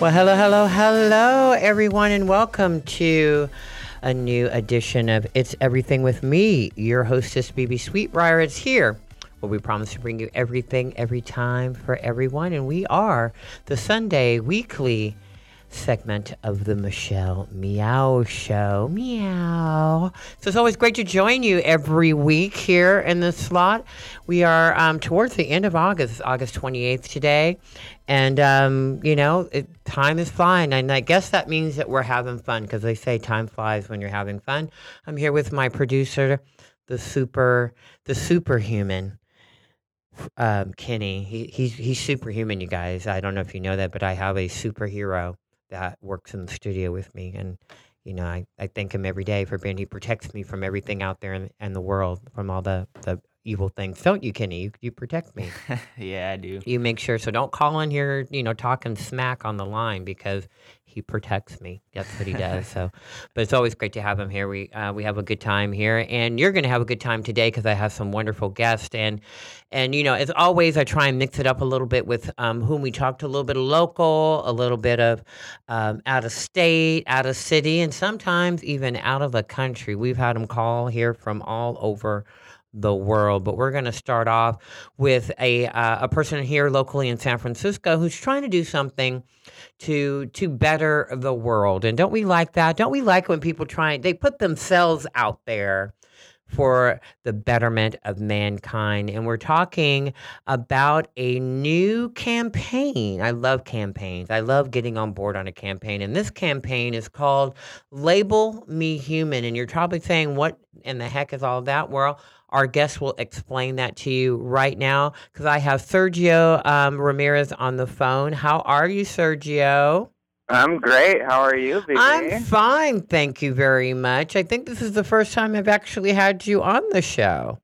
Well, hello, hello, hello, everyone, and welcome to a new edition of It's Everything with Me. Your hostess, BB Sweetbriar, is here. Well, we promise to bring you everything, every time, for everyone, and we are the Sunday weekly segment of the Michelle Meow Show. Meow. So it's always great to join you every week here in the slot. We are um, towards the end of August, August 28th today. And, um, you know, it, time is flying. And I guess that means that we're having fun because they say time flies when you're having fun. I'm here with my producer, the super, the superhuman. Um, Kenny, he, he's he's superhuman, you guys. I don't know if you know that, but I have a superhero that works in the studio with me. And, you know, I, I thank him every day for being, he protects me from everything out there in, in the world, from all the, the evil things. Don't you, Kenny? You, you protect me. yeah, I do. You make sure. So don't call in here, you know, talking smack on the line because he protects me. That's what he does. so, but it's always great to have him here. We uh, we have a good time here, and you're going to have a good time today because I have some wonderful guests. And and you know, as always, I try and mix it up a little bit with um, whom we talk to. A little bit of local, a little bit of um, out of state, out of city, and sometimes even out of the country. We've had them call here from all over the world. But we're going to start off with a uh, a person here locally in San Francisco who's trying to do something to to better the world. And don't we like that? Don't we like when people try they put themselves out there for the betterment of mankind. And we're talking about a new campaign. I love campaigns. I love getting on board on a campaign. And this campaign is called Label Me Human. And you're probably saying, what in the heck is all that? Well, our guest will explain that to you right now because I have Sergio um, Ramirez on the phone. How are you, Sergio? I'm great. How are you, baby? I'm fine, thank you very much. I think this is the first time I've actually had you on the show.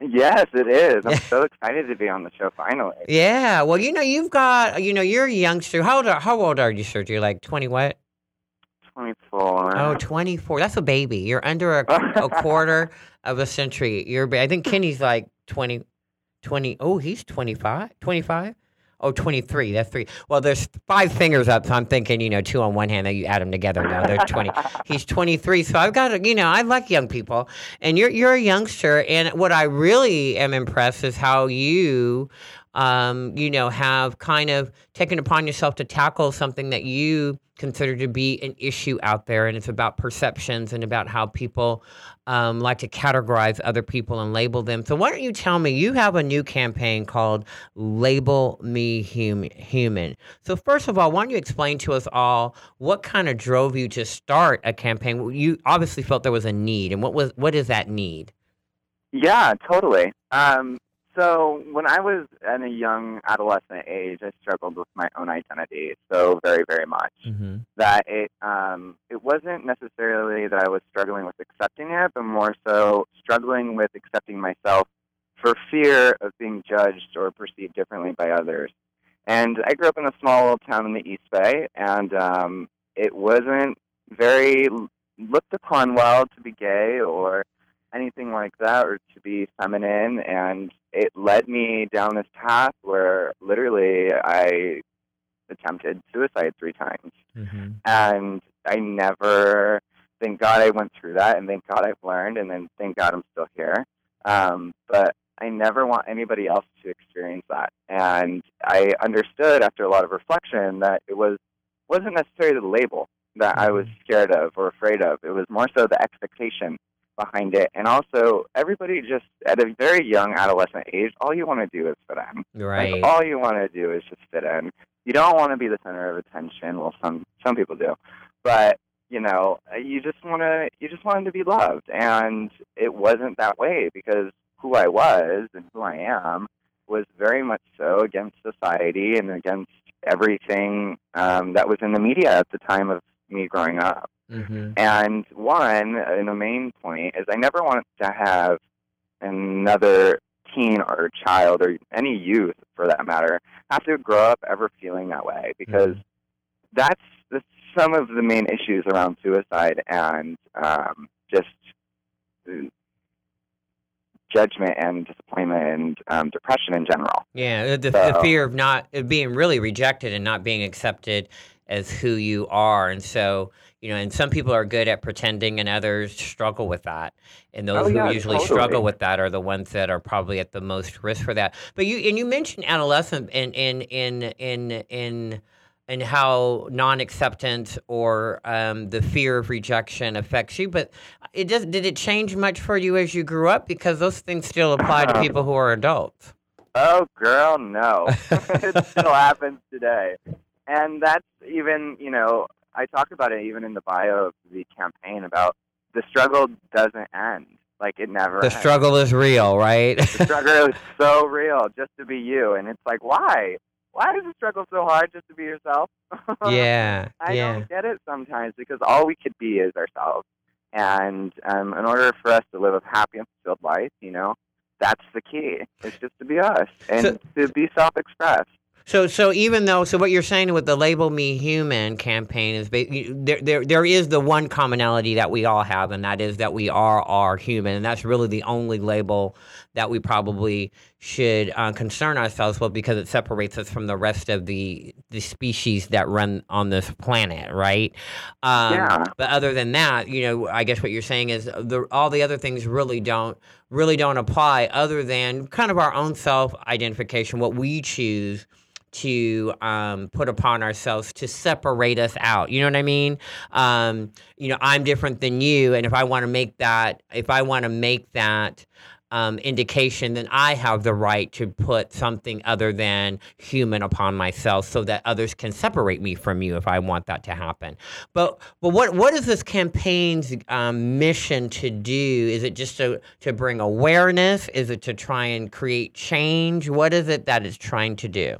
Yes, it is. I'm so excited to be on the show finally. Yeah. Well, you know, you've got, you know, you're a youngster. How old are, how old are you, Sergio? Like 20 what? 24. Oh, 24. That's a baby. You're under a, a quarter of a century. You're, I think Kenny's like 20, 20. Oh, he's 25, 25. Oh, 23. That's three. Well, there's five fingers up, so I'm thinking, you know, two on one hand, that you add them together. No, they're 20. He's 23. So I've got, to, you know, I like young people. And you're, you're a youngster. And what I really am impressed is how you, um, you know, have kind of taken upon yourself to tackle something that you consider to be an issue out there, and it's about perceptions and about how people um, like to categorize other people and label them. So, why don't you tell me? You have a new campaign called Label Me hum- Human. So, first of all, why don't you explain to us all what kind of drove you to start a campaign? You obviously felt there was a need, and what was what is that need? Yeah, totally. Um, so when I was at a young adolescent age, I struggled with my own identity so very, very much mm-hmm. that it um, it wasn't necessarily that I was struggling with accepting it, but more so struggling with accepting myself for fear of being judged or perceived differently by others. And I grew up in a small little town in the East Bay, and um, it wasn't very looked upon well to be gay or anything like that or to be feminine and it led me down this path where literally I attempted suicide three times. Mm-hmm. And I never, thank God I went through that, and thank God I've learned, and then thank God I'm still here. Um, but I never want anybody else to experience that. And I understood after a lot of reflection that it was wasn't necessarily the label that I was mm-hmm. scared of or afraid of. It was more so the expectation behind it. And also, everybody just at a very young adolescent age, all you want to do is fit in. Right. Like, all you want to do is just fit in. You don't want to be the center of attention. Well, some some people do, but you know, you just want to you just wanted to be loved, and it wasn't that way because who I was and who I am was very much so against society and against everything um, that was in the media at the time of me growing up. Mm-hmm. And one, and the main point, is I never want to have another teen or child or any youth, for that matter, have to grow up ever feeling that way because mm-hmm. that's, that's some of the main issues around suicide and um, just judgment and disappointment and um, depression in general. Yeah, the, so, the, fear of not being really rejected and not being accepted as who you are. And so, you know, and some people are good at pretending and others struggle with that. And those Oh, yeah, who usually totally. struggle with that are the ones that are probably at the most risk for that. But you and you mentioned adolescent and in in in in and how non-acceptance or um, the fear of rejection affects you. But it does. Did it change much for you as you grew up? Because those things still apply to people who are adults. Oh, girl, no. it still happens today. And that's even, you know, I talk about it even in the bio of the campaign about the struggle doesn't end. Like, it never The ends. struggle is real, right? The struggle is so real just to be you. And it's like, why? Why is the struggle so hard just to be yourself? yeah, I yeah. don't get it sometimes because all we could be is ourselves. And um, in order for us to live a happy and fulfilled life, you know, that's the key. It's just to be us and So- to be self-expressed. So, so even though, so what you're saying with the "Label Me Human" campaign is, there, there, there is the one commonality that we all have, and that is that we are are human, and that's really the only label that we probably should uh, concern ourselves with because it separates us from the rest of the the species that run on this planet, right? Um, Yeah. But other than that, you know, I guess what you're saying is the all the other things really don't really don't apply, other than kind of our own self identification, what we choose to um, put upon ourselves to separate us out. You know what I mean? Um, you know, I'm different than you, and if I want to make that, if I want to make that um, indication, then I have the right to put something other than human upon myself, so that others can separate me from you if I want that to happen. But but what what is this campaign's um, mission to do? Is it just to to bring awareness? Is it to try and create change? What is it that it's trying to do?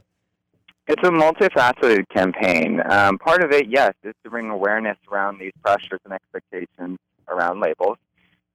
It's a multifaceted campaign. Um, part of it, yes, is to bring awareness around these pressures and expectations around labels.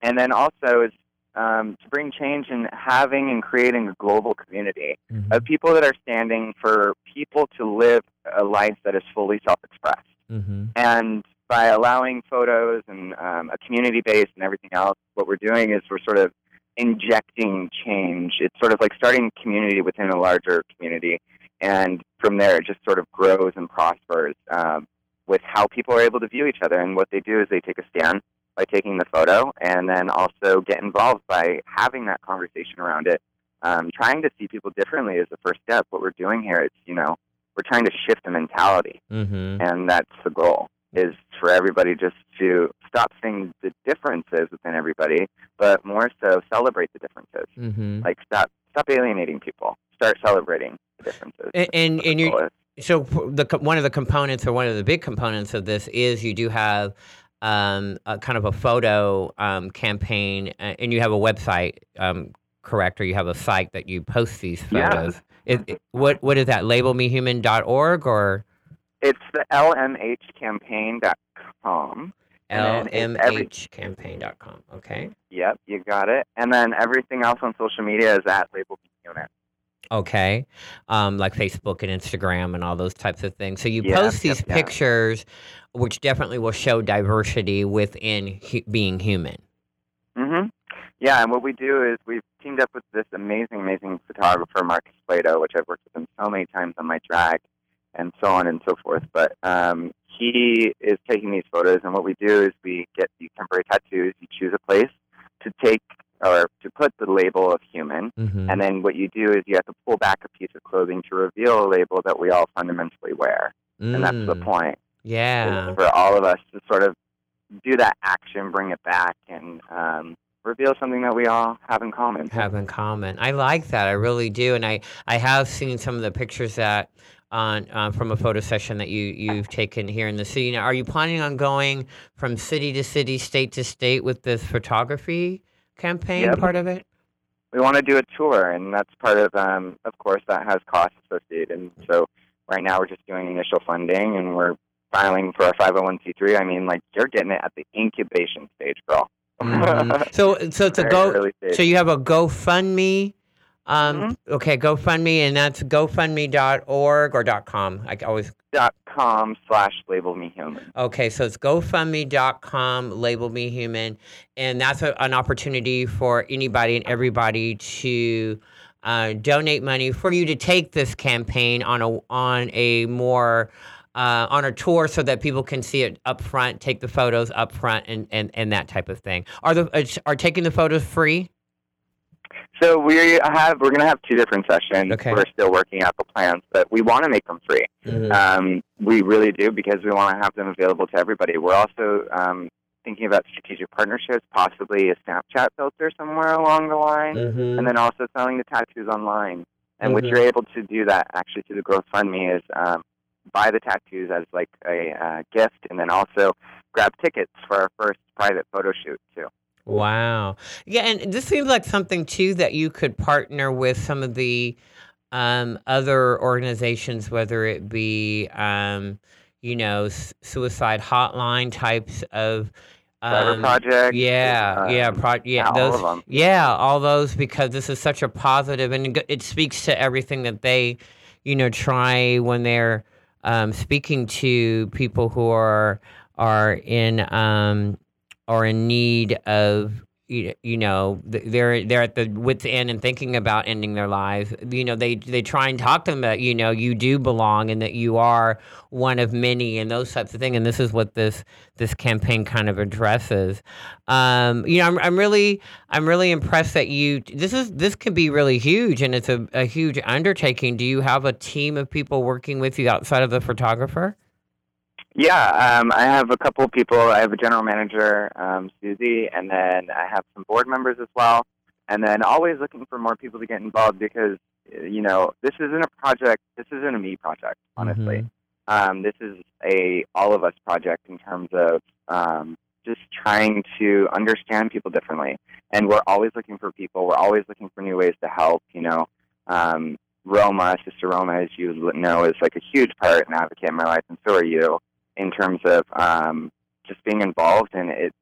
And then also is um, to bring change in having and creating a global community of people that are standing for people to live a life that is fully self expressed. Mm-hmm. And by allowing photos and um, a community base and everything else, what we're doing is we're sort of injecting change. It's sort of like starting community within a larger community. And from there, it just sort of grows and prospers um, with how people are able to view each other. And what they do is they take a stand by taking the photo and then also get involved by having that conversation around it. Um, trying to see people differently is the first step. What we're doing here is, you know, we're trying to shift the mentality Mm-hmm. and that's the goal is for everybody just to stop seeing the differences within everybody but more so celebrate the differences Mm-hmm. like stop stop alienating people start celebrating the differences And and, and you so the one of the components or one of the big components of this is you do have um, a kind of a photo um, campaign and you have a website um, correct? Or you have a site that you post these Yeah. photos. It- it- what what is that labelmehuman.org or? It's the lmhcampaign.com And then it's every- lmhcampaign.com okay. Yep you got it. And then everything else on social media is at label unit Okay, um, like Facebook and Instagram and all those types of things. So you Yeah, post these yeah. pictures, which definitely will show diversity within hu- being human. hmm Yeah, and what we do is we've teamed up with this amazing, amazing photographer, Marcus Plato, which I've worked with him so many times on my drag and so on and so forth. But um, he is taking these photos, and what we do is we get these temporary tattoos. You choose a place to take or to put the label of human, Mm-hmm. and then what you do is you have to pull back a piece of clothing to reveal a label that we all fundamentally wear. And that's the point Mm, Yeah. for all of us to sort of do that action, bring it back, and um, reveal something that we all have in common. have in common. I like that. I really do, and I I have seen some of the pictures that on uh, from a photo session that you you've taken here in the city. Now, are you planning on going from city to city, state to state with this photography campaign? Yep. Part of it. We want to do a tour, and that's part of, um, of course, that has costs associated. And so right now we're just doing initial funding, and we're filing for our 501c3. I mean, like you're getting it at the incubation stage, girl. Mhm. So so it's a Very go. early stage. So you have a GoFundMe. Um, Mm-hmm. Okay, GoFundMe, and that's GoFundMe.org or .com. I always dot com slash label me human. Okay, so it's GoFundMe.com, label me human, and that's a, an opportunity for anybody and everybody to uh, donate money for you to take this campaign on a on a more uh, on a tour so that people can see it up front, take the photos up front, and, and, and that type of thing. Are the uh, are taking the photos free? So we have we're going to have two different sessions. Okay. We're still working out the plans, but we want to make them free. Mm-hmm. Um, we really do because we want to have them available to everybody. We're also um, thinking about strategic partnerships, possibly a Snapchat filter somewhere along the line, mm-hmm. and then also selling the tattoos online. And mm-hmm. what you're able to do that actually through the GoFundMe is um, buy the tattoos as like a uh, gift, and then also grab tickets for our first private photo shoot too. Wow. Yeah, and this seems like something too that you could partner with some of the um, other organizations, whether it be, um, you know, suicide hotline types of. Um, project. Yeah, yeah, pro- yeah, those, yeah, all those because this is such a positive, and it speaks to everything that they, you know, try when they're um, speaking to people who are are in um, are in need of you know they're they're at the wits end and thinking about ending their lives you know they they try and talk to them that you know you do belong and that you are one of many and those types of things and this is what this this campaign kind of addresses. Um, you know I'm, I'm really i'm really impressed that you this is this can be really huge and it's a, a huge undertaking. Do you have a team of people working with you outside of the photographer yeah, um, I have a couple of people. I have a general manager, um, Susie, and then I have some board members as well. And then always looking for more people to get involved because, you know, this isn't a project. This isn't a me project, honestly. Mm-hmm. Um, this is a all of us project in terms of um, just trying to understand people differently. And we're always looking for people. We're always looking for new ways to help. You know, um, Roma, Sister Roma, as you know, is like a huge part and advocate in my life, and so are you in terms of um, just being involved and it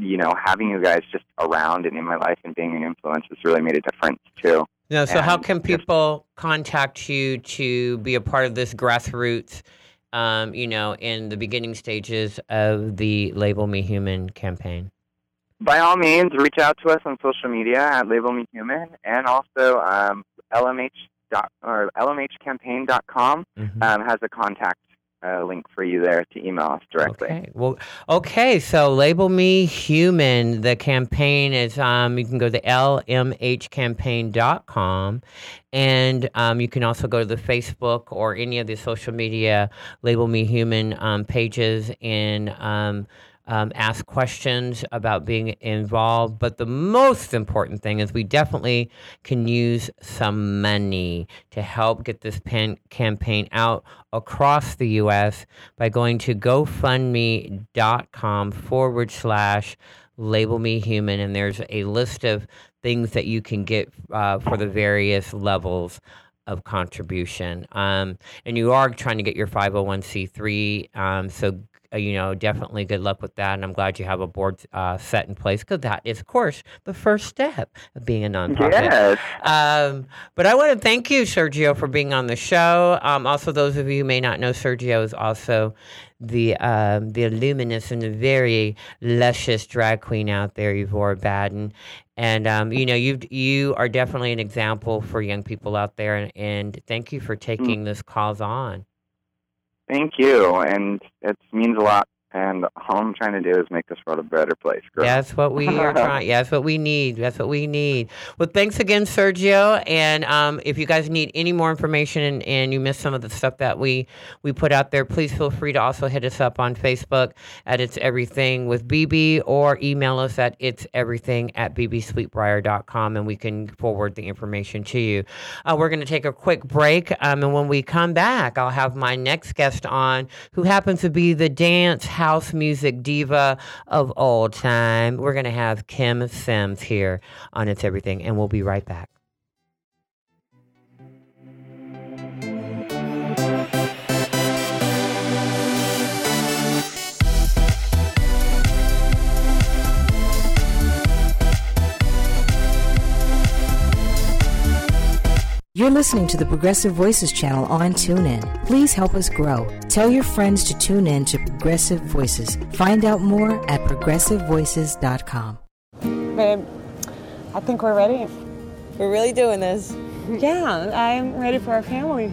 you know having you guys just around and in my life and being an influence has really made a difference too no so and how can people just, contact you to be a part of this grassroots um, you know in the beginning stages of the label me human campaign by all means reach out to us on social media at label me human and also um, lmh dot or lmhcampaign.com mm-hmm. um, has a contact a link for you there to email us directly. Okay. Well, okay. So label me human. The campaign is um, you can go to lmhcampaign.com and um, you can also go to the Facebook or any of the social media label me human um, pages and um, ask questions about being involved. But the most important thing is we definitely can use some money to help get this pan- campaign out across the U.S. by going to GoFundMe.com forward slash label me human. And there's a list of things that you can get uh, for the various levels of contribution. Um, and you are trying to get your 501c3. Um, so you know, definitely good luck with that. And I'm glad you have a board uh, set in place because that is, of course, the first step of being a nonprofit. Yes. Um, but I want to thank you, Sergio, for being on the show. Um, also, those of you who may not know, Sergio is also the um, the luminous and the very luscious drag queen out there, Yvonne Baden. And um, you know, you you are definitely an example for young people out there. And, and thank you for mm. taking mm. this cause on. Thank you, and it means a lot and all I'm trying to do is make this world a better place. Girl. That's what we are trying. Yeah, that's what we need. That's what we need. Well, thanks again, Sergio. And um, if you guys need any more information and, and, you missed some of the stuff that we we put out there, please feel free to also hit us up on Facebook at It's Everything with BB or email us at It's Everything at bbsweetbriar.com and we can forward the information to you. Uh, we're going to take a quick break, um, and when we come back, I'll have my next guest on, who happens to be the dance house music diva of all time. We're going to have Kim Sims here on It's Everything, and we'll be right back. You're listening to the Progressive Voices channel on TuneIn. Please help us grow. Tell your friends to tune in to Progressive Voices. Find out more at progressivevoices.com. Babe, I think we're ready. We're really doing this. Yeah, I'm ready for our family.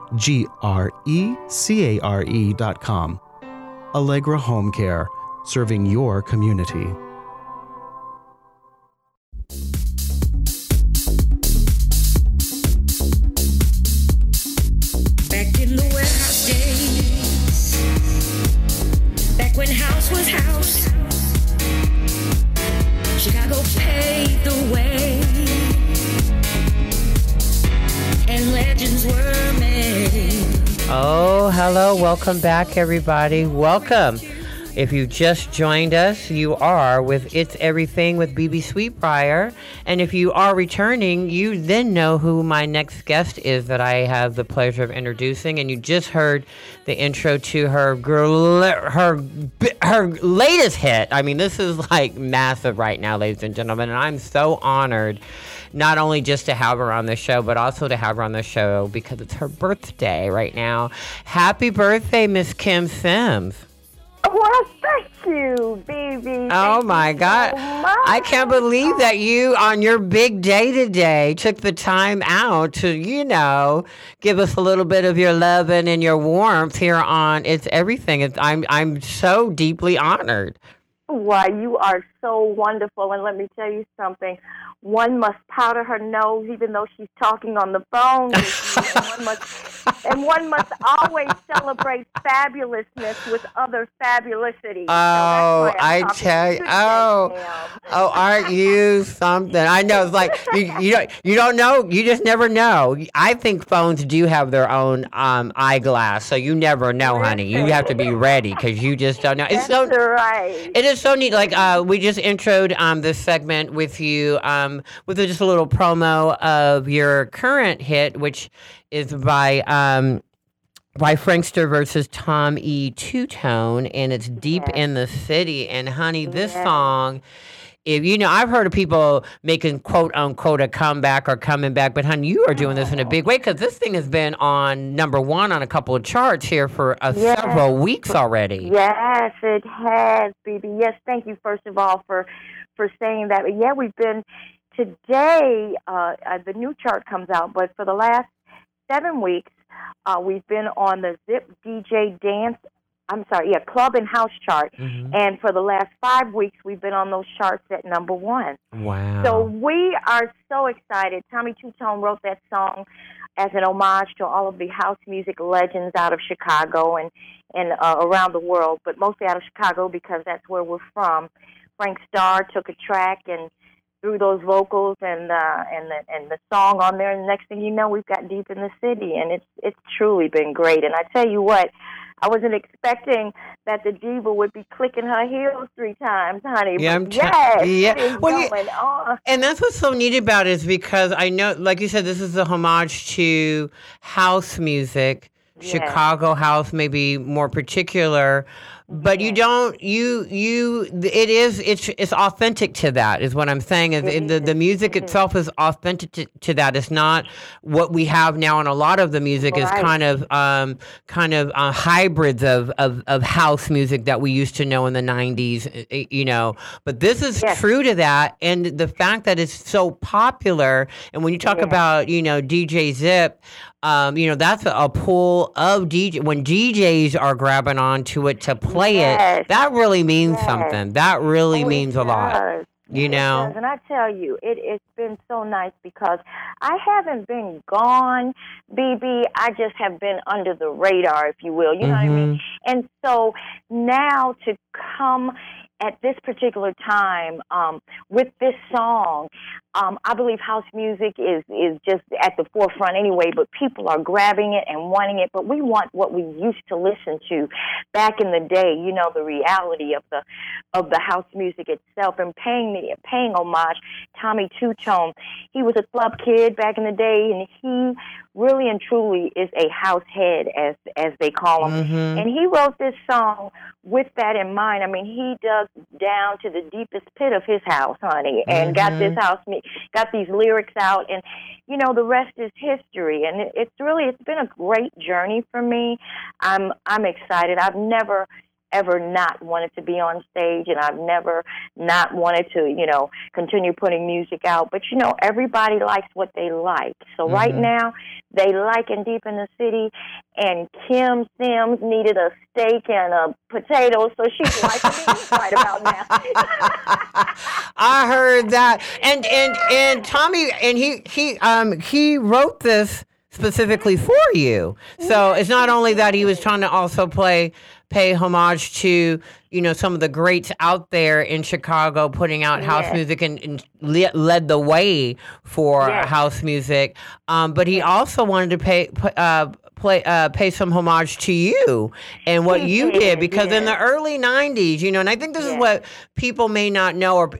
G R E C A R E dot com. Allegra Home Care, serving your community. Back in the warehouse days, back when house was house, Oh, hello. Welcome back, everybody. Welcome. If you just joined us, you are with It's Everything with BB Sweetbriar. And if you are returning, you then know who my next guest is that I have the pleasure of introducing. And you just heard the intro to her girl, her her latest hit. I mean, this is like massive right now, ladies and gentlemen. And I'm so honored not only just to have her on the show, but also to have her on the show because it's her birthday right now. Happy birthday, Miss Kim Sims. Well, thank you, baby. Oh my God. so. I can't believe that you, on your big day today, took the time out to, you know, give us a little bit of your loving and your warmth here on It's Everything. It's, I'm, I'm so deeply honored. Why, you are so wonderful. And let me tell you something. One must powder her nose even though she's talking on the phone and, one must, and one must always celebrate fabulousness with other fabulicity. Oh, I'm I tell you, oh, oh, aren't you something? I know. It's like you, you don't, you don't know. You just never know. I think phones do have their own um, eyeglass, so you never know, honey. You have to be ready because you just don't know. It's so. That's right. It is so neat. Like uh, we just introed um, this segment with you um, with just a little promo of your current hit, which is by um, by Frankster versus Tom E. Two Tone, and it's deep Yes. in the city. And honey, this Yes. song. If you know, I've heard of people making quote unquote a comeback or coming back, but honey, you are doing this in a big way because this thing has been on number one on a couple of charts here for uh, Yes. several weeks already. Yes, it has, BB. Yes, thank you first of all for for saying that. But yeah, we've been today. Uh, uh, the new chart comes out, but for the last seven weeks, uh, we've been on the Zip DJ Dance. I'm sorry, yeah, Club and House chart, Mhm. and for the last five weeks, we've been on those charts at number one. Wow. So we are so excited. Tommy Two Tone wrote that song as an homage to all of the house music legends out of Chicago and and uh, around the world, but mostly out of Chicago because that's where we're from. Frank Starr took a track and threw those vocals and uh, and the and the song on there, and the next thing you know, we've got deep in the city, and it's it's truly been great. And I tell you what. I wasn't expecting that the diva would be clicking her heels three times, honey. Yeah, but I'm tell- yes, yeah. Well, on. And that's what's so neat about it is because I know, like you said, this is a homage to house music, Yes. Chicago house, maybe more particular. But you don't you you it is it's it's authentic to that is what i'm saying is the, the music itself is authentic to, to that. It's not what we have now and a lot of the music is kind of um kind of uh, hybrids of, of of house music that we used to know in the 90s uh, uh, you know. But this is Yes. true to that and the fact that it's so popular and when you talk Yeah. about you know dj zip um, you know that's a, a pull of DJ when DJs are grabbing onto it to play Yes. it. That really means Yes. something. That really Oh, means a lot. You It know? does. And I tell you, it, it's been so nice because I haven't been gone, BB. I just have been under the radar, if you will. You know what I mean? Mm-hmm. Mm-hmm. And so now to come at this particular time um, with this song, um, I believe house music is is just at the forefront anyway. But people are grabbing it and wanting it. But we want what we used to listen to back in the day. You know, the reality of the of the house music itself, and paying the paying homage. Tommy Two Tone, he was a club kid back in the day, and he really and truly is a house head, as as they call him. Mhm. And he wrote this song with that in mind. I mean, he dug down to the deepest pit of his house, honey, and got this mm-hmm. house, me- got these lyrics out, and you know, the rest is history. And it's really, it's been a great journey for me. I'm, I'm excited. I've never ever not wanted to be on stage and I've never not wanted to, you know, continue putting music out. But you know, everybody likes what they like. So right Mhm. now they like in deep in the city and Kim Sims needed a steak and a potato, so she's liking me right about now. I heard that, and and and Tommy, and he he um he wrote this specifically for you. So it's not only that he was trying to also play pay homage to you know some of the greats out there in Chicago putting out house Yes. music and, and le- led the way for Yes. house music. Um, but he also wanted to pay uh, play uh, pay some homage to you and what you did because in the early 90s you know and i think this is what people may not know or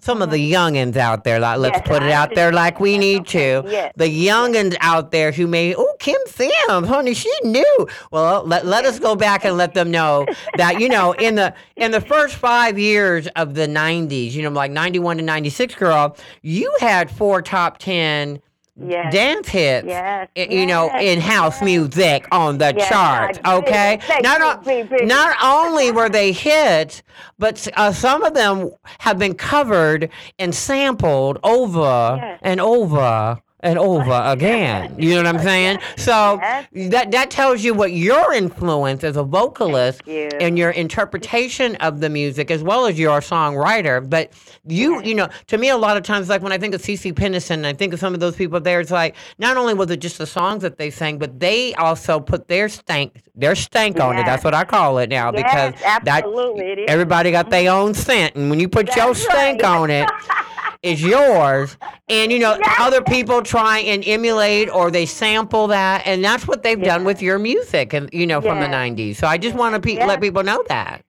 some of the youngins out there like let's Yes, put it out there like we need to. Yes. the youngins out there who may oh kim sims honey she knew. Well let, let us go back and let them know that you know in the in the first five years of the 90s you know like 91 to 96 girl you had four top 10 Yes. dance hits Yes, you know in house yes. music on the Yes, did. okay not, not only were they hits but uh, some of them have been covered and sampled over Yes. and over and over again you know what i'm saying so Yes. that that tells you what your influence as a vocalist you. and your interpretation of the music as well as your songwriter but you you know to me a lot of times like when i think of CeCe Peniston, i think of some of those people there it's like not only was it just the songs that they sang but they also put their stank their stank on it that's what i call it now because Yes, that absolutely, is. everybody got their mm-hmm. own scent and when you put your That's stank right. on it it's yours. And you know other people try and emulate or they sample that. And that's what they've done with your music and you know from the 90s so i just want to pe- let people know that.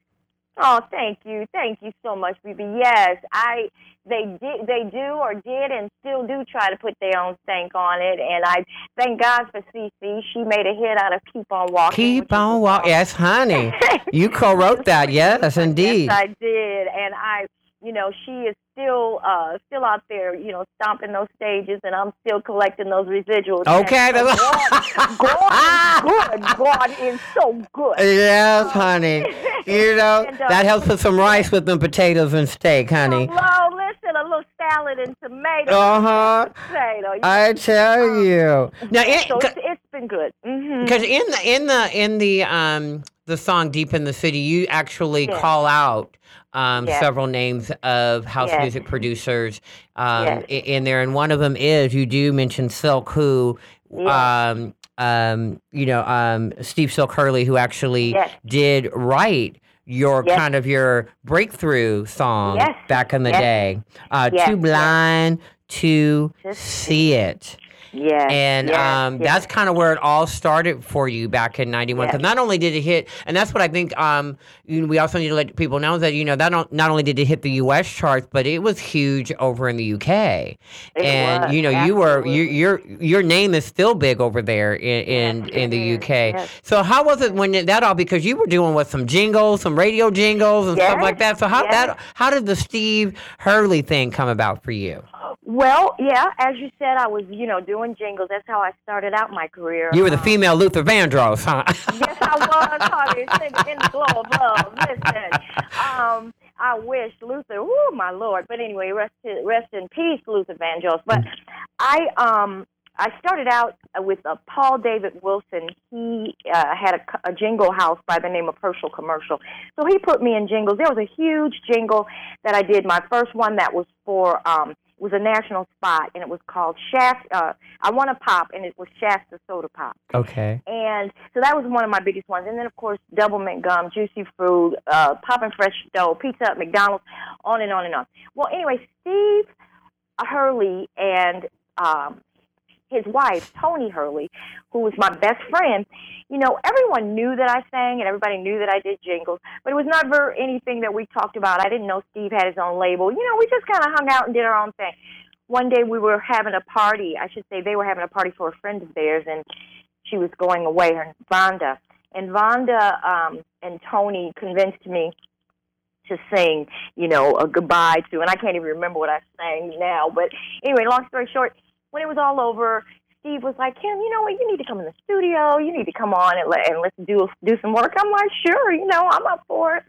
Oh, thank you, thank you so much, BB. Yes, I they did, they do or did, and still do try to put their own stank on it. And I thank God for CeCe. She made a hit out of "Keep on Walking." keep on walking yes honey. You co-wrote that. Yes indeed. Yes, I did, and I, you know, she is still, uh, still out there, you know, stomping those stages, and I'm still collecting those residuals. Okay, so God, God is good. God is so good. yes honey you know And, uh, that helps with some rice with them potatoes and steak honey Oh, listen, a little salad and tomato. uh-huh Potato. you i tell you now it, so it's, it's been good. Mm hmm. Because in the in the in the um the song "Deep in the City," you actually call out um, Yes. several names of house Yes. music producers um, Yes. in there, and one of them is you do mention Silk, who. Um, um, you know, um, Steve Silk Hurley, who actually did write your Yes. kind of your breakthrough song Yes. back in the Yes. day. Uh. Too blind to To see it. Yeah. And yes, um, yes. that's kind of where it all started for you back in 91. Because Yes. not only did it hit, and that's what I think um, we also need to let people know that, you know, that not, not only did it hit the U.S. charts, but it was huge over in the U.K. It and, was, you know, you were, you, absolutely. your your name is still big over there in, in, in the U.K. So how was it when that all, because you were doing with some jingles, some radio jingles and stuff like that. So how, that, how did the Steve Hurley thing come about for you? Well, yeah, as you said, I was, you know, doing jingles. That's how I started out my career. You were the Um, female Luther Vandross, huh? Yes, I was, honey. In the glow of love. Listen, um, I wish Luther. Oh my Lord! But anyway, rest rest in peace, Luther Vandross. But I um I started out with uh, Paul David Wilson. He uh, had a, a jingle house by the name of Herschel Commercial. So he put me in jingles. There was a huge jingle that I did. My first one that was for um was a national spot, and it was called Shaft. Uh, I want a pop, and it was Shasta Soda Pop. okay. And so that was one of my biggest ones. And then, of course, Doublemint Gum, Juicy Fruit, uh, Poppin' Fresh Dough, Pizza McDonald's, on and on and on. Well, anyway, Steve Hurley and um, his wife, Tony Hurley, who was my best friend, you know, everyone knew that I sang and everybody knew that I did jingles, but it was never anything that we talked about. I didn't know Steve had his own label. You know, we just kind of hung out and did our own thing. One day we were having a party. I should say they were having a party for a friend of theirs, and she was going away, her Vonda. And Vonda um, and Tony convinced me to sing, you know, a goodbye to, and I can't even remember what I sang now. But anyway, long story short, when it was all over, Steve was like, Kim, you know what? You need to come in the studio. You need to come on and let and let's do do some work. I'm like, sure, you know, I'm up for it.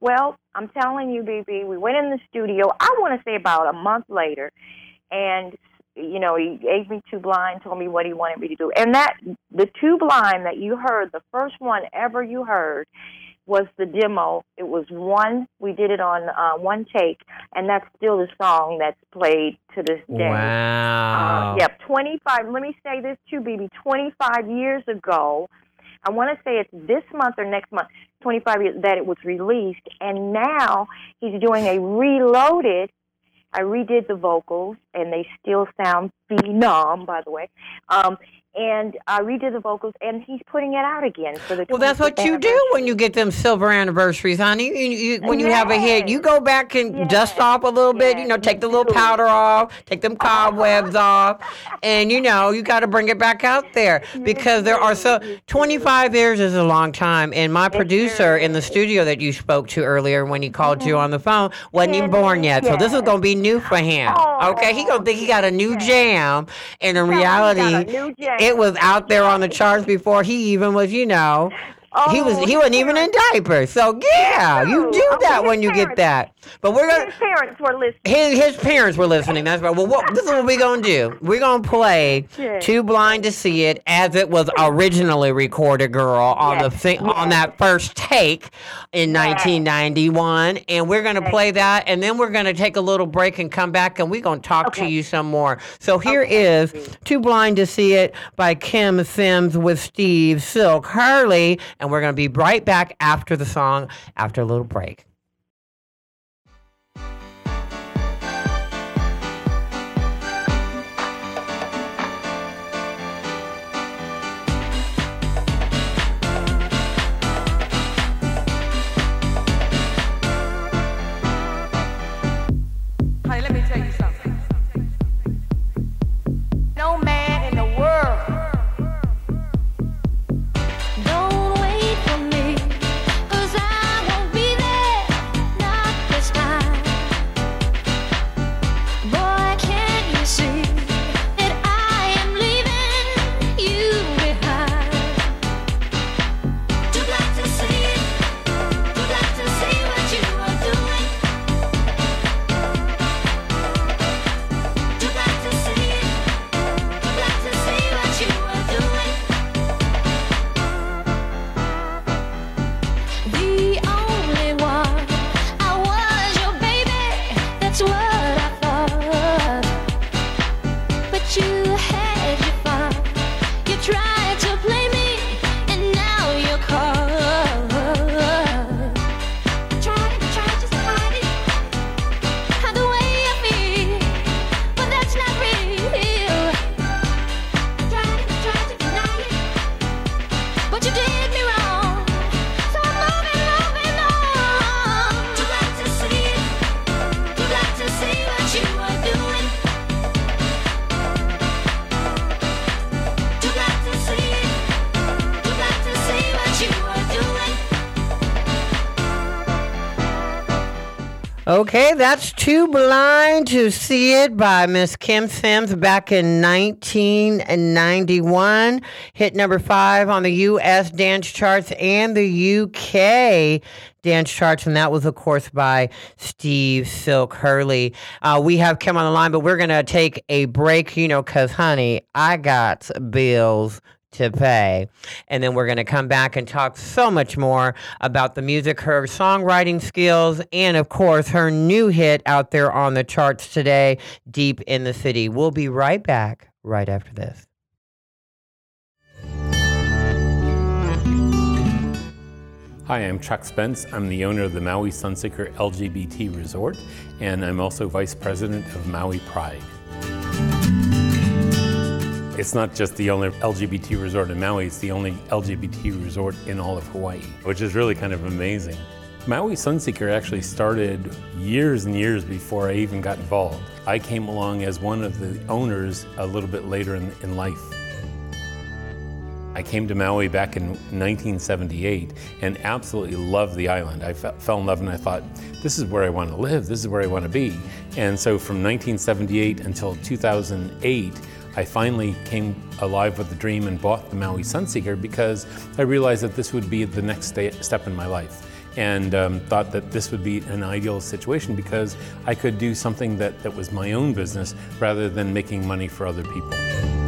Well, I'm telling you, BB, we went in the studio. I want to say about a month later, and you know, he gave me Too Blind, told me what he wanted me to do, and that the Too Blind that you heard, the first one ever you heard, was the demo. It was one. We did it on uh, one take, and that's still the song that's played to this day. Wow. Uh, yep, 25. Let me say this too, BB. 25 years ago, I want to say it's this month or next month, 25 years that it was released, and now he's doing a reloaded. I redid the vocals, and they still sound phenom, by the way. Um, and I redid the vocals, and he's putting it out again for the. Well, that's what you do when you get them silver anniversaries, honey. You, you, when you have a hit, you go back and Yes. dust off a little bit. You know, take the little powder off, take them uh-huh. cobwebs off, and you know you got to bring it back out there because there are so. Twenty five years is a long time, and my producer in the studio that you spoke to earlier when he called you mm-hmm. on the phone wasn't even born yet. So this is gonna be new for him. Okay, he gonna think he got a new oh, jam, and in a reality. It was out there on the charts before he even was. You know he was Oh, he wasn't even in diapers. So yeah, you do Oh, that when you get that. But we're gonna His parents were listening. his his parents were listening. That's right. Well, what, this is what we're gonna do. We're gonna play Yeah. "Too Blind to See It" as it was originally recorded, girl, on the Yes, thing on that first take in 1991, and we're gonna play that, and then we're gonna take a little break and come back, and we're gonna talk to you some more. So here is "Too Blind to See It" by Kim Sims with Steve Silk Hurley, and we're gonna be right back after the song, after a little break. Okay, that's Too Blind to See It by Miss Kim Sims back in 1991. Hit number five on the U.S. dance charts and the U.K. dance charts, and that was, of course, by Steve Silk Hurley. Uh, we have Kim on the line, but we're going to take a break, you know, because, honey, I got bills to pay. And then we're going to come back and talk so much more about the music, her songwriting skills, and of course, her new hit out there on the charts today, Deep in the City. We'll be right back right after this. Hi, I'm Chuck Spence. I'm the owner of the Maui Sunseeker LGBT Resort, and I'm also vice president of Maui Pride. It's not just the only LGBT resort in Maui, it's the only LGBT resort in all of Hawaii, which is really kind of amazing. Maui Sunseeker actually started years and years before I even got involved. I came along as one of the owners a little bit later in, in life. I came to Maui back in 1978 and absolutely loved the island. I fell in love and I thought, this is where I want to live, this is where I want to be. And so from 1978 until 2008, I finally came alive with the dream and bought the Maui Sunseeker because I realized that this would be the next step in my life. And um, thought that this would be an ideal situation because I could do something that, that was my own business rather than making money for other people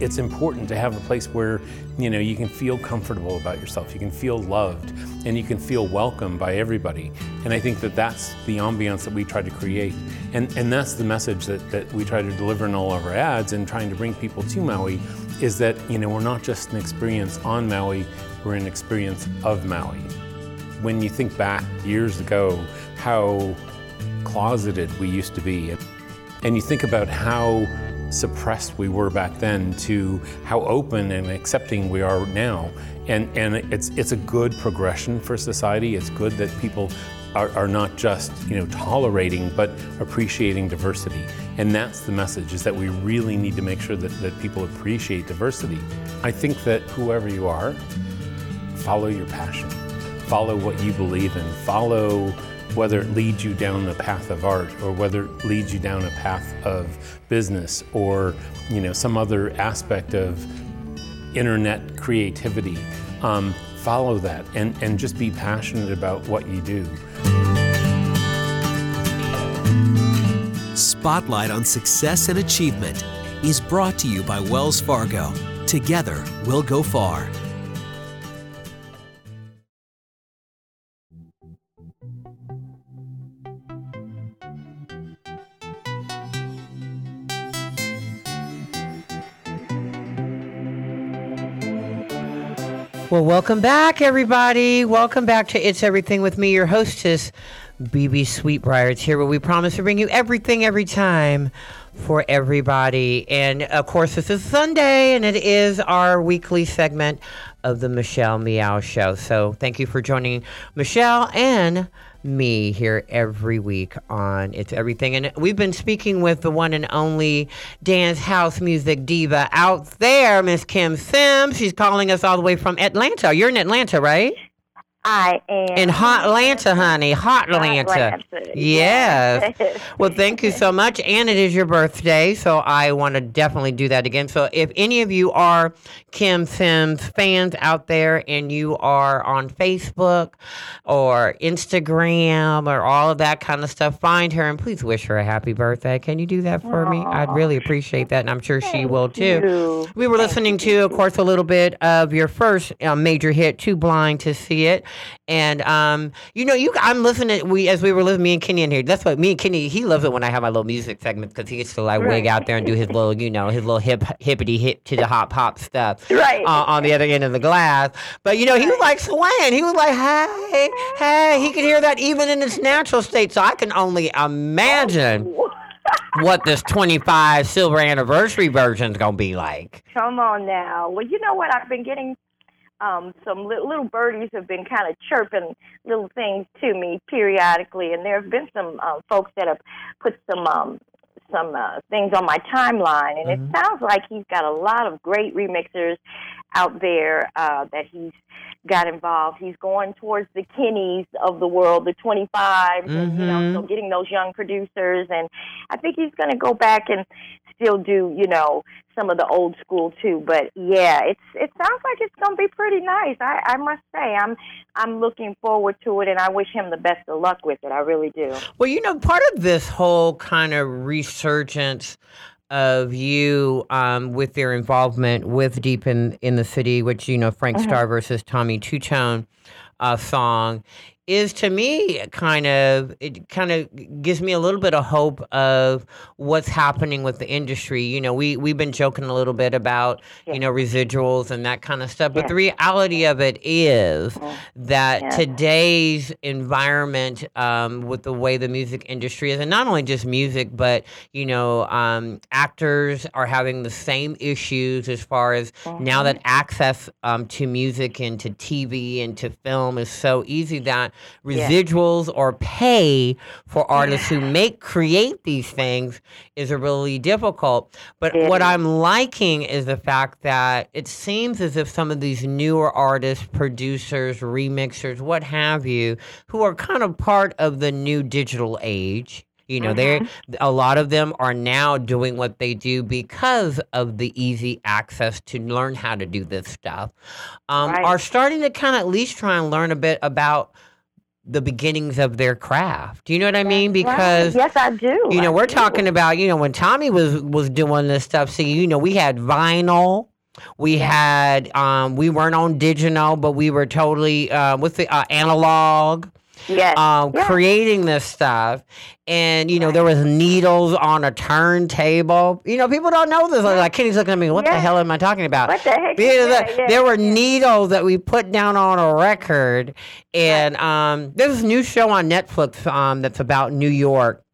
it's important to have a place where you know you can feel comfortable about yourself you can feel loved and you can feel welcome by everybody. And i think that that's the ambiance that we try to create. And and that's the message that, that we try to deliver in all of our ads and trying to bring people to maui is that you know we're not just an experience on maui we're an experience of maui. When you think back years ago how closeted we used to be and you think about how suppressed we were back then to how open and accepting we are now. And, and it's, it's a good progression for society. It's good that people are, are not just you know tolerating but appreciating diversity. And that's the message is that we really need to make sure that, that people appreciate diversity. I think that whoever you are, follow your passion. Follow what you believe in. Follow whether it leads you down the path of art or whether it leads you down a path of business or you know some other aspect of internet creativity um, follow that and, and just be passionate about what you do. Spotlight on success and achievement is brought to you by wells fargo. Together we'll go far Well, welcome back, everybody. Welcome back to It's Everything with me, your hostess, BB Sweetbriar. It's here where we promise to bring you everything every time for everybody. And of course, this is Sunday, and it is our weekly segment of the Michelle Meow Show. So thank you for joining Michelle and me here every week on It's Everything. And we've been speaking with the one and only dance house music diva out there, Miss Kim Sims. She's calling us all the way from Atlanta. You're in Atlanta, right? I am. In hot Atlanta, honey. Hot Atlanta. Yes. well, thank you so much. And it is your birthday, so I want to definitely do that again. So if any of you are Kim Sims fans out there and you are on Facebook or Instagram or all of that kind of stuff, find her and please wish her a happy birthday. Can you do that for Aww. me? I'd really appreciate that, and I'm sure she will too. You. We were thank listening to, of course, a little bit of your first uh, major hit, Too Blind to See It. And um, you know, you I'm listening. We as we were living, me and Kenny in here. That's what me and Kenny. He loves it when I have my little music segments because he gets to like right. wig out there and do his little, you know, his little hip hippity hip to the hop hop stuff. Right. Uh, on the other end of the glass. But you know, he was like swaying. He was like, hey, hey. He could hear that even in its natural state. So I can only imagine. Oh. what this 25 silver anniversary version is going to be like. Come on now. Well, you know what? I've been getting um, some little, little birdies have been kind of chirping little things to me periodically, and there have been some uh, folks that have put some um, some uh, things on my timeline, and Mm-hmm. it sounds like he's got a lot of great remixers out there uh, that he's got involved. He's going towards the Kennys of the world, the 25s, and you know, so getting those young producers, and I think he's going to go back and still do, you know, some of the old school too. But yeah, it's it sounds like it's going to be pretty nice. I, I must say, I'm I'm looking forward to it, and I wish him the best of luck with it. I really do. Well, you know, part of this whole kind of resurgence of you um, with their involvement with Deep in, in the City, which, you know, Frank Mhm. Starr versus Tommy Two Tone uh, song, is to me kind of, it kind of gives me a little bit of hope of what's happening with the industry. You know, we, we've been joking a little bit about, you know, residuals and that kind of stuff, but the reality of it is that Yeah. today's environment um, with the way the music industry is, and not only just music, but you know, um, actors are having the same issues as far as now that access um, to music and to TV and to film is so easy that Yeah. residuals or pay for artists who make create these things is really difficult. But It what. I'm liking is the fact that it seems as if some of these newer artists, producers, remixers, what have you, who are kind of part of the new digital age. You know, Mm-hmm. they a lot of them are now doing what they do because of the easy access to learn how to do this stuff. Um, Right. Are starting to kind of at least try and learn a bit about the beginnings of their craft. Do you know what I mean? Because yes, I do. you know, I we're do. talking about, you know, when Tommy was was doing this stuff, see, you know, we had vinyl. We had um we weren't on digital, but we were totally uh with the uh, analog. Yes. Um, yes. creating this stuff, and you know there was needles on a turntable. You know, people don't know this. Like Kenny's looking at me. What the hell am I talking about? What the heck? Because Yeah, the- yeah, there were needles that we put down on a record, and um, there's this new show on Netflix um, that's about New York.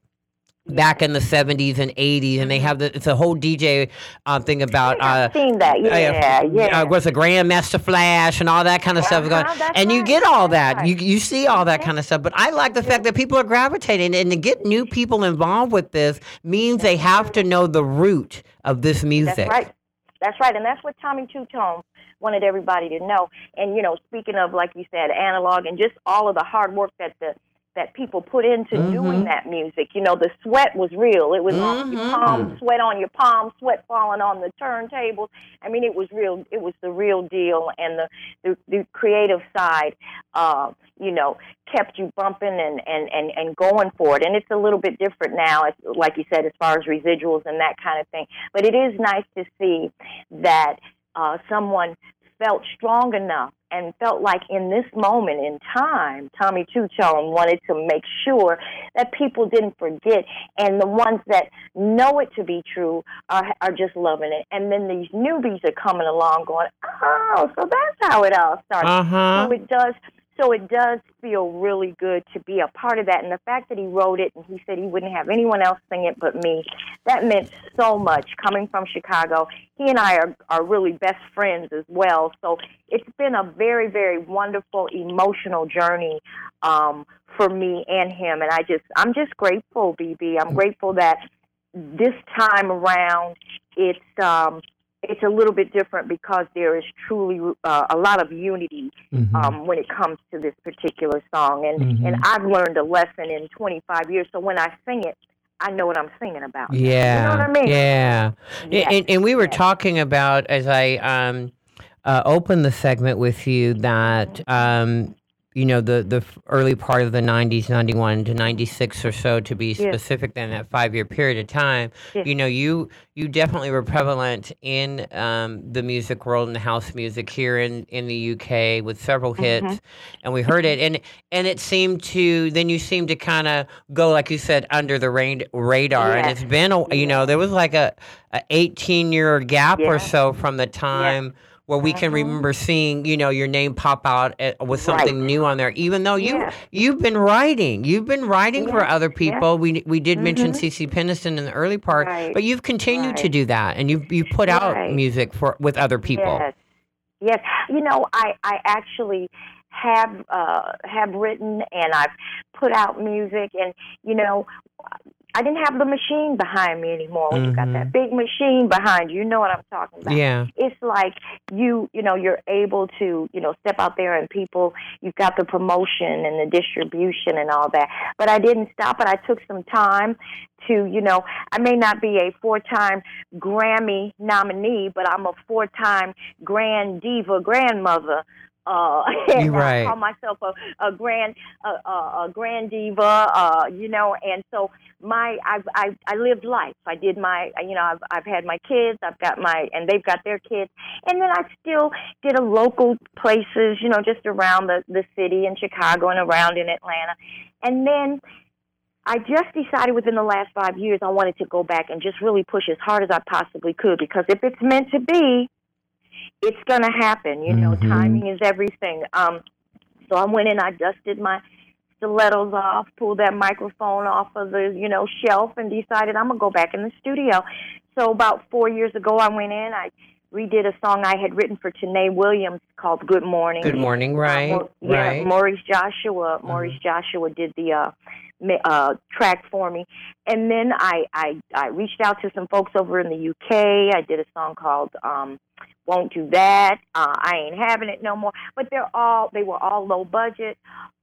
Back in the '70s and '80s, and they have the, it's a whole DJ uh, thing about uh, seen that. Yeah, yeah. uh, what's a Grandmaster Flash and all that kind of stuff going, Uh-huh, that's and you right, get all that, right. you you see all that kind of stuff. But I like the fact that people are gravitating, and to get new people involved with this means they have to know the root of this music. That's right. That's right, and that's what Tommy Two Tone wanted everybody to know. And you know, speaking of like you said, analog and just all of the hard work that the that people put into Mhm. doing that music. You know, the sweat was real. It was on your palms, sweat on your palms, sweat falling on the turntables. I mean, it was real. It was the real deal, and the the, the creative side, uh, you know, kept you bumping and, and and and going for it. And it's a little bit different now, as, like you said, as far as residuals and that kind of thing. But it is nice to see that uh, someone felt strong enough and felt like in this moment in time, Tommy Tone wanted to make sure that people didn't forget, and the ones that know it to be true are are just loving it. And then these newbies are coming along, going, "Oh, so that's how it all started." Uh-huh. So it does. So it does feel really good to be a part of that, and the fact that he wrote it and he said he wouldn't have anyone else sing it but me, that meant so much. Coming from Chicago, he and I are are really best friends as well. So it's been a very, very wonderful, emotional journey um, for me and him, and I just I'm just grateful, BB. I'm grateful that this time around it's um, it's a little bit different because there is truly uh, a lot of unity Mm-hmm. um, when it comes to this particular song, and Mhm. and I've learned a lesson in 25 years. So when I sing it, I know what I'm singing about. Yeah. you know what I mean. Yeah. Yes, And, and we were talking about as I um, uh, opened the segment with you that um, you know the the early part of the 90s 91 to 96 or so to be Yes. specific in that five year period of time Yes. you know you you definitely were prevalent in um, the music world and the house music here in in the UK with several hits Mhm. and we heard it and and it seemed to then you seemed to kind of go like you said under the rain, radar and it's been a you know there was like a, a 18 year gap or so from the time where we can remember seeing you know your name pop out at, with something Right. new on there even though you Yeah. you've been writing you've been writing for other yeah. people we we did mention Mhm. CeCe Peniston in the early part Right, but you've continued to do that and you've you've put out Right. music for with other people Yes, yes. You know, I I actually have uh, have written and I've put out music, and you know, I didn't have the machine behind me anymore. When you got that mm-hmm. big machine behind you, you know what I'm talking about. Yeah. It's like you, you know, you're able to, you know, step out there and people, you've got the promotion and the distribution and all that. But I didn't stop it. I took some time to, you know, I may not be a four-time Grammy nominee, but I'm a four-time Grand Diva grandmother. Uh, You're right. I call myself a, a grand a, a, a grand diva, uh, you know, and so my I've I I lived life. I did my you know I've I've had my kids. I've got my and they've got their kids, and then I still did a local places, you know, just around the the city in Chicago and around in Atlanta, and then. I just decided within the last five years I wanted to go back and just really push as hard as I possibly could because if it's meant to be, it's going to happen. You know, Mhm. timing is everything. Um, so I went in, I dusted my stilettos off, pulled that microphone off of the, you know, shelf and decided I'm going to go back in the studio. So about four years ago, I went in, I redid a song I had written for Tanae Williams called Good Morning. Good morning, right? Uh, yeah, right. Mm-hmm. Maurice Joshua. Maurice Joshua did the uh, uh, track for me, and then I, I I reached out to some folks over in the UK. I did a song called um, "Won't Do That." Uh, I ain't having it no more. But they're all they were all low budget,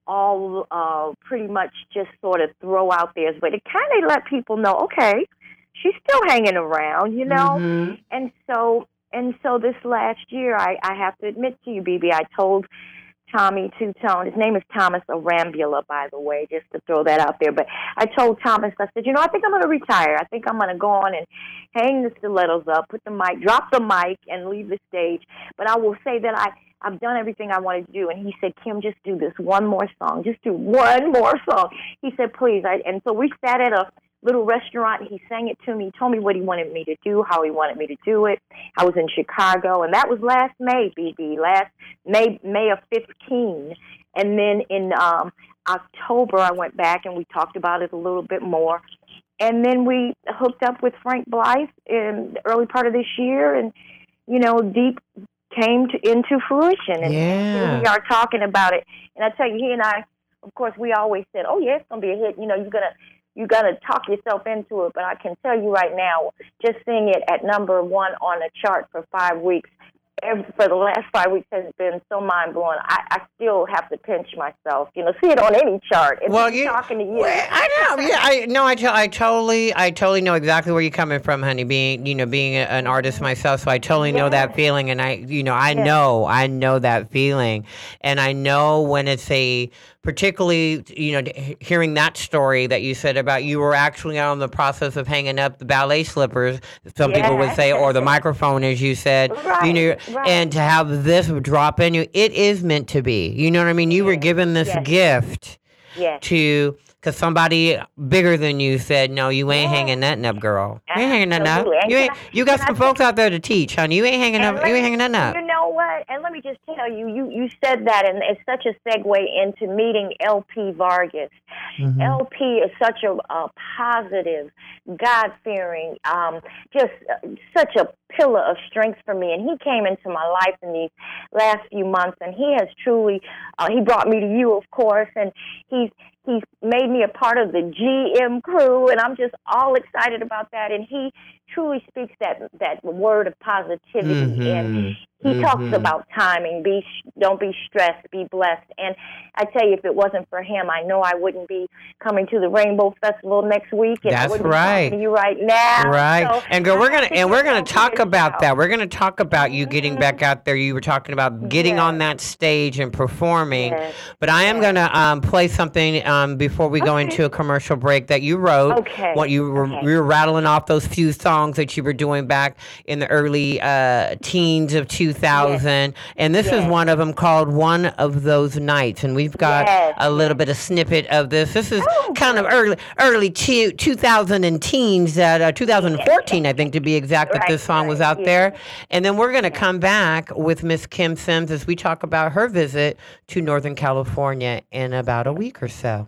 all uh, pretty much just sort of throw out theirs. But it kind of let people know, okay, she's still hanging around, you know. Mhm. And so and so this last year, I, I have to admit to you, BB, I told Tommy Two Tone. His name is Thomas Arambula, by the way, just to throw that out there. But I told Thomas, I said, you know, I think I'm going to retire. I think I'm going to go on and hang the stilettos up, put the mic, drop the mic, and leave the stage. But I will say that I. I've done everything I wanted to do, and he said, "Kim, just do this one more song. Just do one more song." He said, "Please." I, and so we sat at a little restaurant. He sang it to me. He told me what he wanted me to do, how he wanted me to do it. I was in Chicago, and that was last May, BB, last May May of 15. And then in um, October, I went back and we talked about it a little bit more. And then we hooked up with Frank Blythe in the early part of this year, and you know, deep came to into fruition. And here we are talking about it. And I tell you, he and I, of course, we always said, "Oh yeah, it's gonna be a hit." You know, you're gonna you gotta talk yourself into it. But I can tell you right now, just seeing it at number one on the chart for five weeks, every, for the last five weeks has been so mind blowing. I, I still have to pinch myself. You know, see it on any chart. It's Well, you- talking to you. Well, I know. Yeah, I no, I, I totally, I totally know exactly where you're coming from, honey. Being, you know, being a, an artist myself, so I totally know that feeling, and I, you know, I Yes. know, I know that feeling, and I know when it's a, particularly, you know, hearing that story that you said about you were actually on the process of hanging up the ballet slippers, some people would say, or the microphone, as you said, you know, right. and to have this drop in you, it is meant to be. You know what I mean? You were given this yes. gift yes. to because somebody bigger than you said, "No, you ain't Yeah. hanging nothing up, girl. You ain't hanging nothing up. Absolutely. You ain't. You got some folks out there to teach, honey. You ain't hanging up. You ain't hanging nothing up. You know what? And let me just tell you, you you said that, and it's such a segue into meeting LP Vargas. Mhm. LP is such a, a positive, God fearing, um, just uh, such a pillar of strength for me. And he came into my life in these last few months, and he has truly, uh, he brought me to you, of course, and he's he's made me a part of the GM crew, and I'm just all excited about that. And he truly speaks that that word of positivity, and He talks Mhm. about timing. Be don't be stressed. Be blessed. And I tell you, if it wasn't for him, I know I wouldn't be coming to the Rainbow Festival next week. And I That's wouldn't right. Be you right now. Right. So and girl, we're gonna and we're gonna talk about that. We're gonna talk about you getting back out there. You were talking about getting Yes. on that stage and performing. Yes. But I am Yes. gonna um, play something um, before we go into a commercial break that you wrote. Okay. What you were, Okay. you were rattling off those few songs that you were doing back in the early uh, teens of 2000, and this is one of them called "One of Those Nights," and we've got Yes, a little bit of snippet of this. This is Oh, kind of early, early two, 2000 and teens, that uh, 2014, I think to be exact, that Right, this song was out there. And then we're going to come back with Miss Kim Sims as we talk about her visit to Northern California in about a week or so.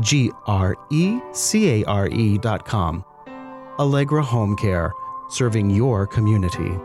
G R E C A R E dot com. Allegra Home Care, serving your community.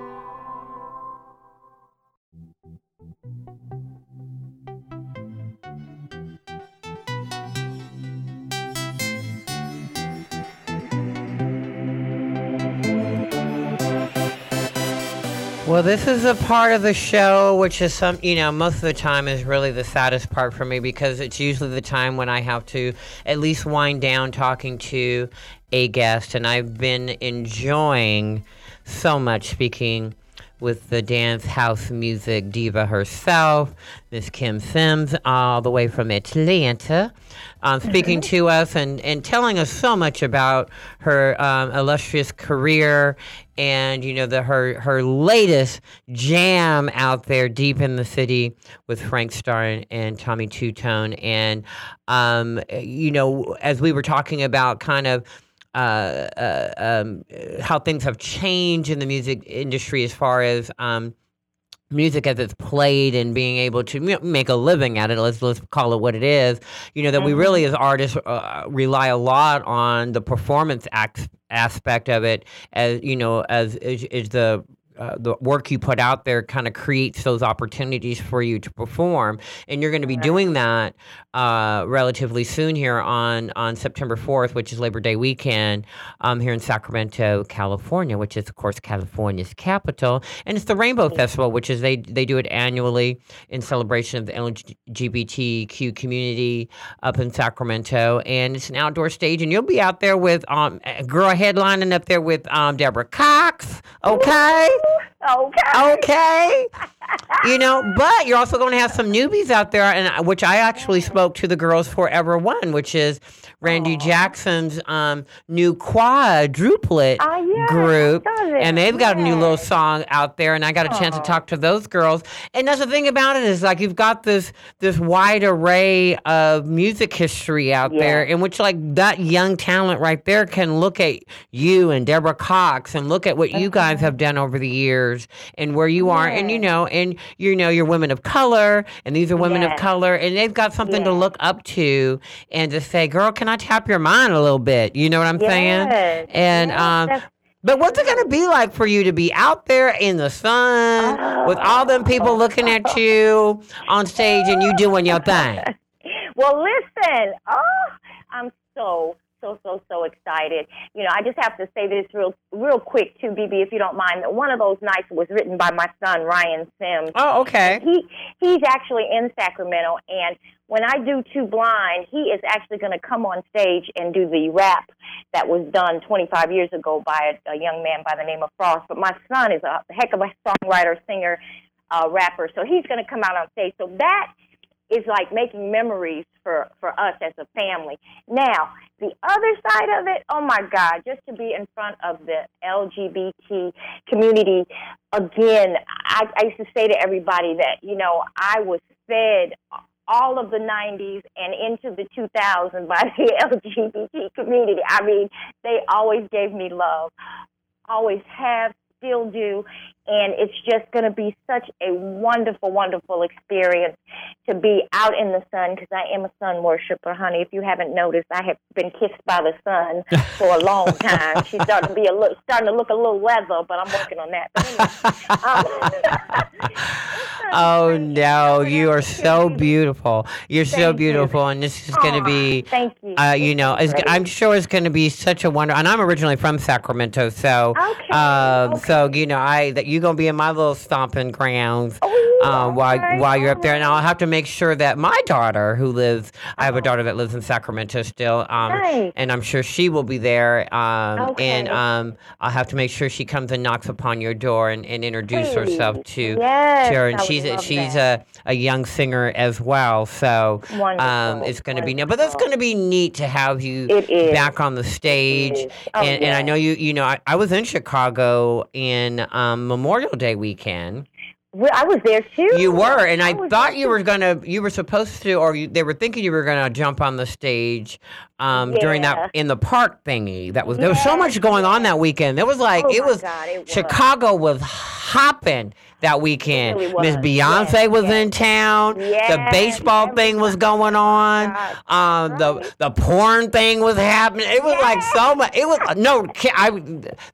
Well, this is a part of the show which is some, you know, most of the time is really the saddest part for me because it's usually the time when I have to at least wind down talking to a guest. And I've been enjoying so much speaking with the dance house music diva herself, Miss Kim Sims, all the way from Atlanta, um, speaking to us and, and telling us so much about her um, illustrious career and you know the her her latest jam out there deep in the city with Frank Starr and, and Tommy Two Tone and um, you know as we were talking about kind of uh, uh, um, how things have changed in the music industry as far as um, music as it's played and being able to make a living at it let's let's call it what it is you know that mm-hmm. we really as artists uh, rely a lot on the performance act, aspect of it as you know as is, is the uh, the work you put out there kind of creates those opportunities for you to perform, and you're going to be doing that uh, relatively soon here on on September 4th, which is Labor Day weekend, um, here in Sacramento, California, which is of course California's capital, and it's the Rainbow Festival, which is they they do it annually in celebration of the LGBTQ community up in Sacramento, and it's an outdoor stage, and you'll be out there with um, a girl headlining up there with um, Deborah Cox, okay. Okay. Okay. you know, but you're also going to have some newbies out there, and uh, which I actually spoke to the girls Forever One, which is Randy Aww. Jackson's um, new quadruplet uh, yeah, group, and they've got a new little song out there, and I got a Aww. chance to talk to those girls. And that's the thing about it is like you've got this this wide array of music history out yeah. there, in which like that young talent right there can look at you and Deborah Cox and look at what you guys have done over the years and where you are, and you know, and you know, you're women of color, and these are women of color, and they've got something to look up to, and to say, girl, can Tap your mind a little bit? You know what I'm yes. saying? And yes. um. But what's it going to be like for you to be out there in the sun oh. with all them people looking at you on stage and you doing your thing? well, listen. Oh, I'm so so so so excited. You know, I just have to say this real real quick too, BB, if you don't mind. That one of those nights was written by my son Ryan Sims. Oh, okay. He he's actually in Sacramento, and when I do Too Blind, he is actually going to come on stage and do the rap that was done 25 years ago by a, a young man by the name of Frost. But my son is a heck of a songwriter, singer, uh, rapper, so he's going to come out on stage. So that is like making memories for for us as a family. Now, the other side of it, oh my God, just to be in front of the LGBT community again, I, I used to say to everybody that you know I was fed all of the 90s and into the 2000s by the LGBT community. I mean, they always gave me love, always have, still do, and it's just going to be such a wonderful, wonderful experience to be out in the sun because I am a sun worshiper, honey. If you haven't noticed, I have been kissed by the sun for a long time. She's starting to be a little, starting to look a little leather, but I'm working on that. Anyway, um, oh no, you are so beautiful. You're so Thank you. beautiful, and this is going to be. thank you. Uh, you know, it's, I'm sure it's going to be such a wonder. And I'm originally from Sacramento, so Okay, um, so you know, I that you're going to be in my little stomping grounds oh, um, while while you're up there, and I'll have to make sure that my daughter, who lives, I have a daughter that lives in Sacramento still, um, Nice. and I'm sure she will be there. Um, and Okay. um, I'll have to make sure she comes and knocks upon your door and, and introduce Please. herself to Yes, to her. And she's a, she's that. a, a young singer as well, so um, it's going to be. But that's going to be neat to have you back on the stage. Oh, and, and I know you. You know, I, I was in Chicago in um, Memorial Day weekend. Well, I was there too. You were, and I, was thought you were gonna, you were supposed to, or you, they were thinking you were gonna jump on the stage um, during that in the park thingy. That was there was so much going on that weekend. It was like Oh it was God, it was. Chicago was hopping that weekend. really Miss. Beyonce Yes, was yes. in town. the Yes, baseball thing was going on. Um, the the porn thing was happening. It was like so much. It was no. I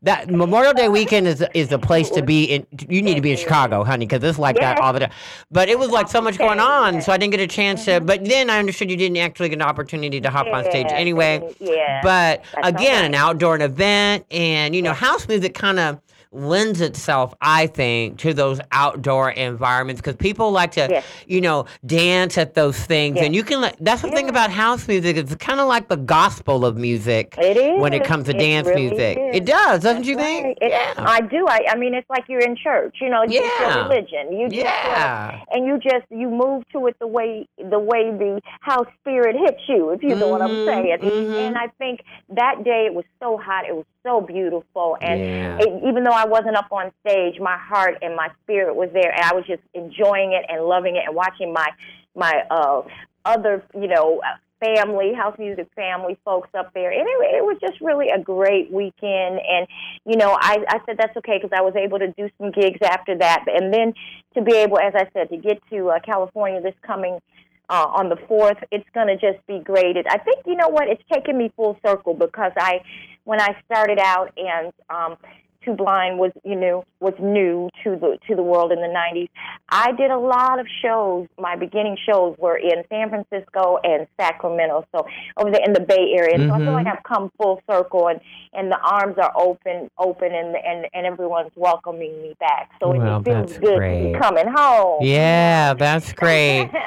that Memorial Day weekend is is the place to be. In you need to be in Chicago, honey, because it's like that all the time. But it was like so much going on, so I didn't get a chance to. But then I understood you didn't actually get an opportunity to hop on stage anyway. yeah, But that's again, all an outdoor event, and you know, house music kind of lends itself, I think, to those outdoor environments because people like to, Yes. you know, dance at those things, and you can. let- That's the thing about house music; it's kind of like the gospel of music It is when it comes to It dance really music. is. It does, doesn't That's you think? right. It- yeah. I do. I, I mean, it's like you're in church. You know, it's Yeah. your religion. You just Yeah. and you just you move to it the way the way the house spirit hits you. If you know what I'm Mhm, saying. mhm. And I think that day it was so hot. It was so beautiful. And Yeah. it, even though I wasn't up on stage, my heart and my spirit was there, and I was just enjoying it and loving it and watching my my uh other you know family house music family folks up there and it, it was just really a great weekend and you know i i said that's okay because i was able to do some gigs after that and then to be able as i said to get to uh, california this coming uh, on the fourth, it's going to just be. It, I think you know what? It's taken me full circle because I, when I started out and um, Too Blind was you know was new to the to the world in the '90s. I did a lot of shows. My beginning shows were in San Francisco and Sacramento, so over there in the Bay Area. So I feel Mhm. like I've come full circle, and and the arms are open, open, and and and everyone's welcoming me back. So it- Well, feels good to be coming home. Yeah, that's great.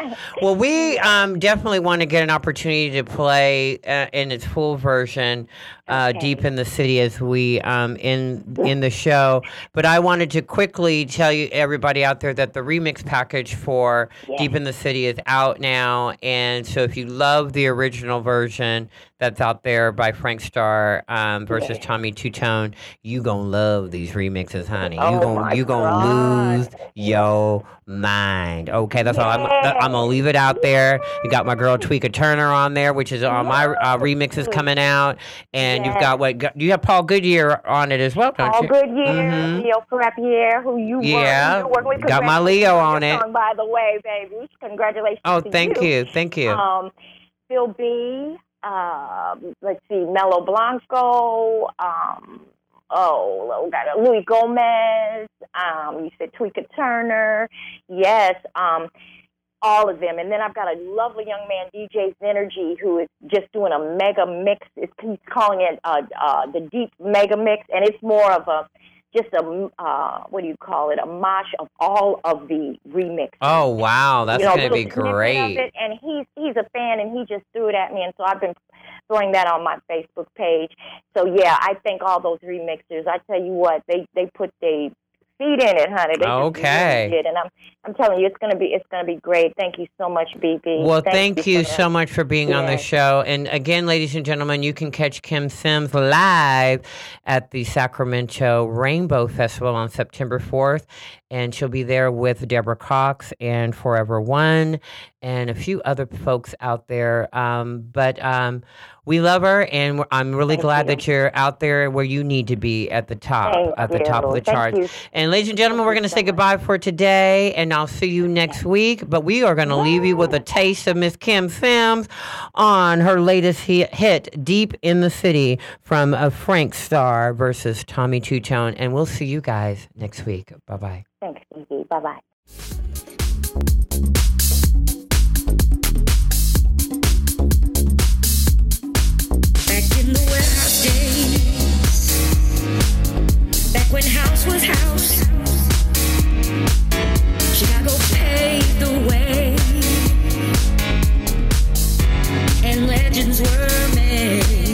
Well, we um, definitely want to get an opportunity to play uh, in its full version, uh, Okay. deep in the city, as we um, in in the show. But I wanted to quickly tell you, everybody out there, that the remix package for Deep in the City is out now, and so if you love the original version that's out there by Frank Starr um, versus Tommy Two Tone, you gonna love these remixes, honey. you Oh gonna you gonna lose your mind. Okay, that's all. I'm, I'm gonna leave it out there. You got my girl Tweeka Turner on there, which is on my uh, remixes coming out, and you've got what? You have Paul Goodyear on it as well, don't All you? good year, Mhm. Leo Frappier, who you Yeah, were, you're got my Leo on it. Song, by the way, baby, congratulations. Oh, thank you, thank you. Um, Phil B. Um, let's see, Melo Blanco. Um, oh, we got Louis Gomez. Um, you said Tweeka Turner. Yes. Um, all of them. And then I've got a lovely young man, DJ Energy, who is just doing a mega mix. It's, he's calling it uh, uh, the Deep Mega Mix, and it's more of a just a uh, what do you call it? A mosh of all of the remix. Oh wow, that's you know, gonna be great. it, and he's he's a fan, and he just threw it at me, and so I've been throwing that on my Facebook page. So yeah, I think all those remixers. I tell you what, they they put their feet in it, honey. They Okay. really and I'm I'm telling you, it's gonna be it's gonna be great. Thank you so much, BB. Well, thank, you, for so much for being on the show. And again, ladies and gentlemen, you can catch Kim Sims live at the Sacramento Rainbow Festival on September 4th. And she'll be there with Deborah Cox and Forever One and a few other folks out there. Um, but um, we love her, and I'm really Thank glad you. that you're out there where you need to be at the top, Thank at the top of the you. Thank charts. you. And ladies and gentlemen, we're going to say goodbye for today, and I'll see you next week. But we are going to leave you with a taste of Miss Kim Sims on her latest hit, hit "Deep in the City" from a Frank Starr versus Tommy Two Tone. And we'll see you guys next week. Bye bye. Thanks, BB. Bye bye. Back in the warehouse days, back when house was house, Chicago paved the way, and legends were made.